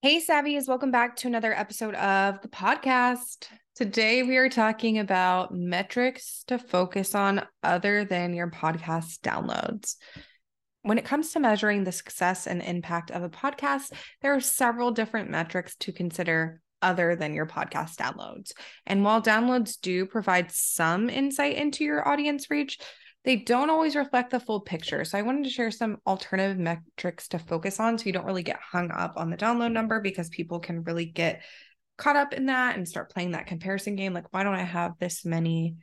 Hey, Savvies, welcome back to another episode of the podcast. Today, we are talking about metrics to focus on other than your podcast downloads. When it comes to measuring the success and impact of a podcast, there are several different metrics to consider other than your podcast downloads. And while downloads do provide some insight into your audience reach, they don't always reflect the full picture. So I wanted to share some alternative metrics to focus on so you don't really get hung up on the download number because people can really get caught up in that and start playing that comparison game. Like, why don't I have this many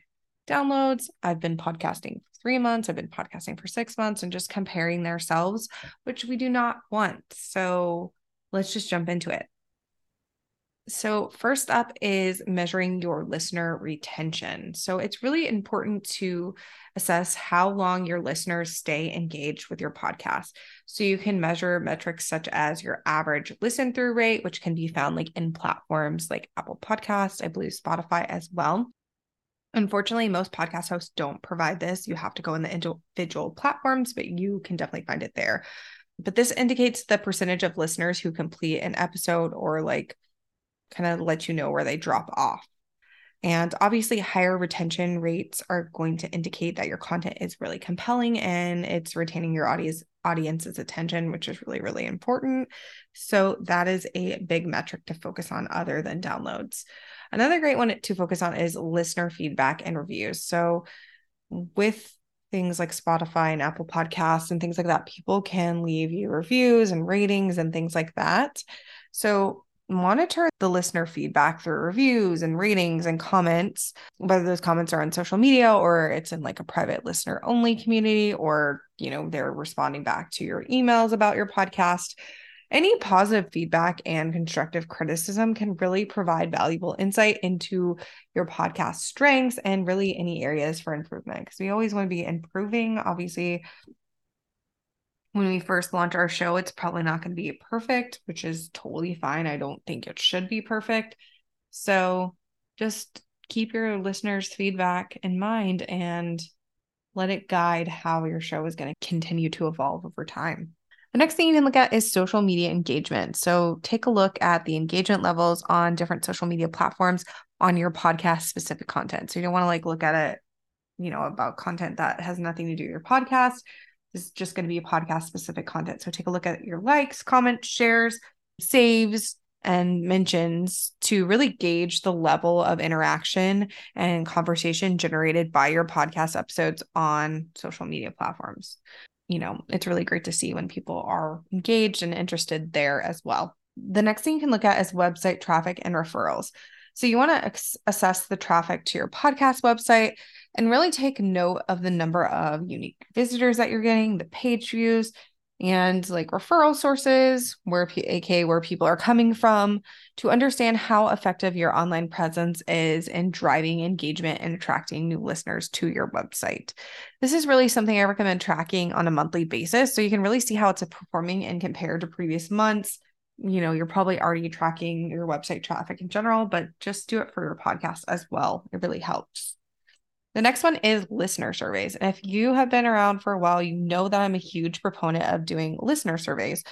downloads? I've been podcasting for three months, I've been podcasting for six months, and just comparing themselves, which we do not want. So let's just jump into it. So, first up is measuring your listener retention. So, it's really important to assess how long your listeners stay engaged with your podcast. So, you can measure metrics such as your average listen through rate, which can be found like in platforms like Apple Podcasts, I believe Spotify as well. Unfortunately, most podcast hosts don't provide this. You have to go in the individual platforms, but you can definitely find it there. But this indicates the percentage of listeners who complete an episode or like kind of let you know where they drop off. And obviously, higher retention rates are going to indicate that your content is really compelling and it's retaining your audience audience's attention, which is really, really important. So that is a big metric to focus on other than downloads. Another great one to focus on is listener feedback and reviews. So with things like Spotify and Apple Podcasts and things like that, people can leave you reviews and ratings and things like that. So monitor the listener feedback through reviews and ratings and comments, whether those comments are on social media or it's in like a private listener only community or, you know, they're responding back to your emails about your podcast. Any positive feedback and constructive criticism can really provide valuable insight into your podcast strengths and really any areas for improvement because we always want to be improving. Obviously, when we first launch our show, it's probably not going to be perfect, which is totally fine. I don't think it should be perfect. So just keep your listeners' feedback in mind and let it guide how your show is going to continue to evolve over time. The next thing you can look at is social media engagement. So take a look at the engagement levels on different social media platforms on your podcast specific content. So you don't want to like look at it, you know, about content that has nothing to do with your podcast is just going to be a podcast specific content. So take a look at your likes, comments, shares, saves, and mentions to really gauge the level of interaction and conversation generated by your podcast episodes on social media platforms. You know, it's really great to see when people are engaged and interested there as well. The next thing you can look at is website traffic and referrals. So you want to ex- assess the traffic to your podcast website and really take note of the number of unique visitors that you're getting, the page views, and like referral sources, where aka where people are coming from, to understand how effective your online presence is in driving engagement and attracting new listeners to your website. This is really something I recommend tracking on a monthly basis, so you can really see how it's performing and compared to previous months. You know, you're probably already tracking your website traffic in general, but just do it for your podcast as well. It really helps. The next one is listener surveys. And if you have been around for a while, you know that I'm a huge proponent of doing listener surveys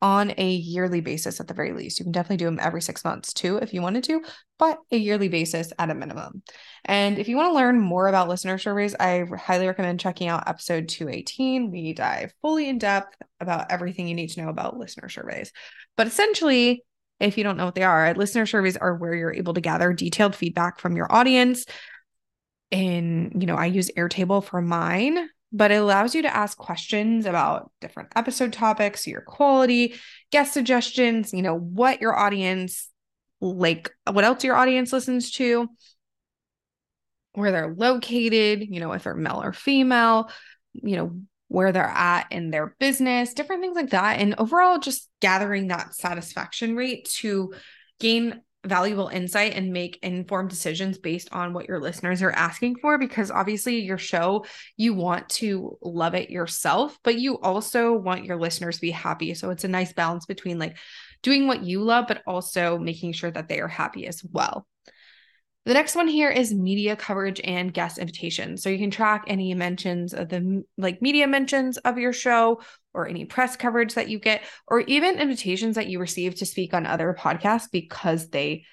on a yearly basis at the very least. You can definitely do them every six months too if you wanted to, but a yearly basis at a minimum. And if you want to learn more about listener surveys, I highly recommend checking out episode 218. We dive fully in depth about everything you need to know about listener surveys. But essentially, if you don't know what they are, listener surveys are where you're able to gather detailed feedback from your audience in, you know, I use Airtable for mine, but it allows you to ask questions about different episode topics, your quality, guest suggestions, you know, what your audience like, what else your audience listens to, where they're located, you know, if they're male or female, you know, where they're at in their business, different things like that. And overall, just gathering that satisfaction rate to gain valuable insight and make informed decisions based on what your listeners are asking for because obviously your show you want to love it yourself but you also want your listeners to be happy. So it's a nice balance between like doing what you love but also making sure that they are happy as well The next one here is media coverage and guest invitations. So you can track any mentions of the like media mentions of your show or any press coverage that you get, or even invitations that you receive to speak on other podcasts because they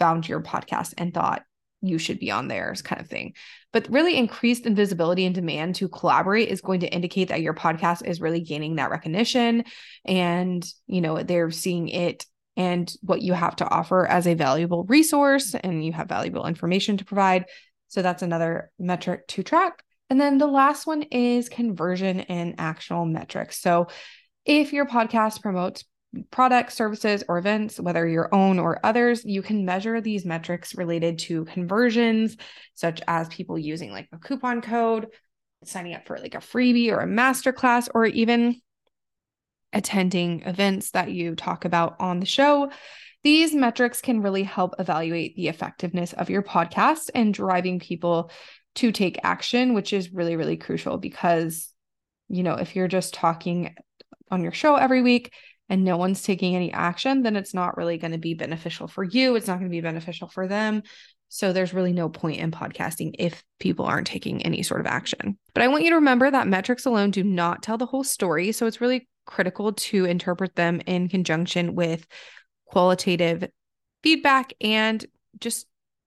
found your podcast and thought you should be on theirs kind of thing. But really increased invisibility and demand to collaborate is going to indicate that your podcast is really gaining that recognition and, you know, they're seeing it and what you have to offer as a valuable resource and you have valuable information to provide. So that's another metric to track. And then the last one is conversion and actionable metrics. So if your podcast promotes products, services, or events, whether your own or others, you can measure these metrics related to conversions, such as people using like a coupon code, signing up for like a freebie or a masterclass, or even attending events that you talk about on the show. These metrics can really help evaluate the effectiveness of your podcast and driving people to take action, which is really, really crucial because, you know, if you're just talking on your show every week, and no one's taking any action, then it's not really going to be beneficial for you. It's not going to be beneficial for them. So there's really no point in podcasting if people aren't taking any sort of action. But I want you to remember that metrics alone do not tell the whole story. So it's really critical to interpret them in conjunction with qualitative feedback and just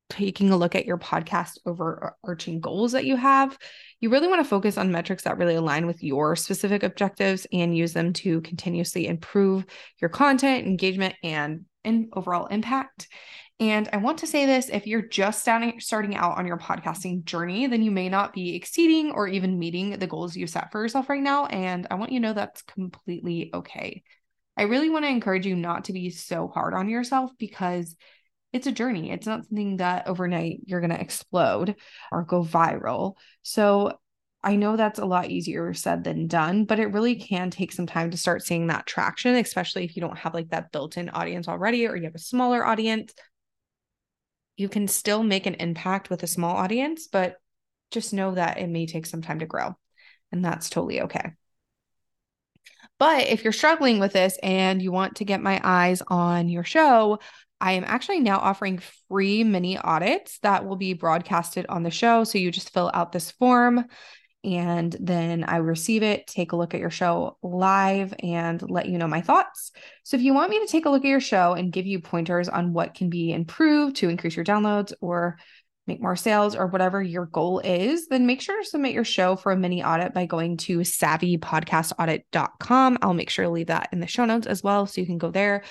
taking a look at your podcast overarching goals that you have, you really want to focus on metrics that really align with your specific objectives and use them to continuously improve your content, engagement, and, and overall impact. And I want to say this if you're just starting out on your podcasting journey, then you may not be exceeding or even meeting the goals you set for yourself right now. And I want you to know that's completely okay. I really want to encourage you not to be so hard on yourself because it's a journey. It's not something that overnight you're going to explode or go viral. So I know that's a lot easier said than done, but it really can take some time to start seeing that traction, especially if you don't have like that built in audience already or you have a smaller audience. You can still make an impact with a small audience, but just know that it may take some time to grow. And that's totally okay. But if you're struggling with this and you want to get my eyes on your show, I am actually now offering free mini audits that will be broadcasted on the show. So you just fill out this form and then I receive it, take a look at your show live, and let you know my thoughts. So, if you want me to take a look at your show and give you pointers on what can be improved to increase your downloads or make more sales or whatever your goal is, then make sure to submit your show for a mini audit by going to savvypodcastaudit.com. I'll make sure to leave that in the show notes as well. So you can go there.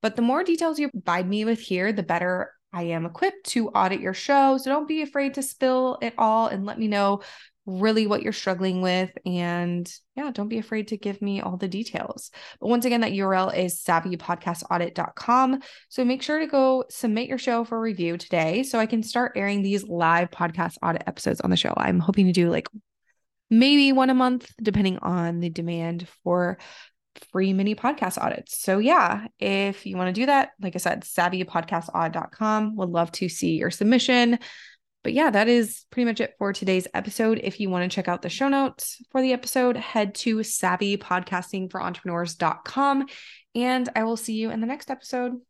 But the more details you provide me with here, the better I am equipped to audit your show. So don't be afraid to spill it all and let me know really what you're struggling with. And yeah, don't be afraid to give me all the details. But once again, that URL is savvypodcastaudit.com. So make sure to go submit your show for review today so I can start airing these live podcast audit episodes on the show. I'm hoping to do like maybe one a month, depending on the demand for free mini podcast audits. So yeah, if you want to do that, like I said, savvypodcastaudit.com. Would love to see your submission. But yeah, that is pretty much it for today's episode. If you want to check out the show notes for the episode, head to savvypodcastingforentrepreneurs.com and I will see you in the next episode.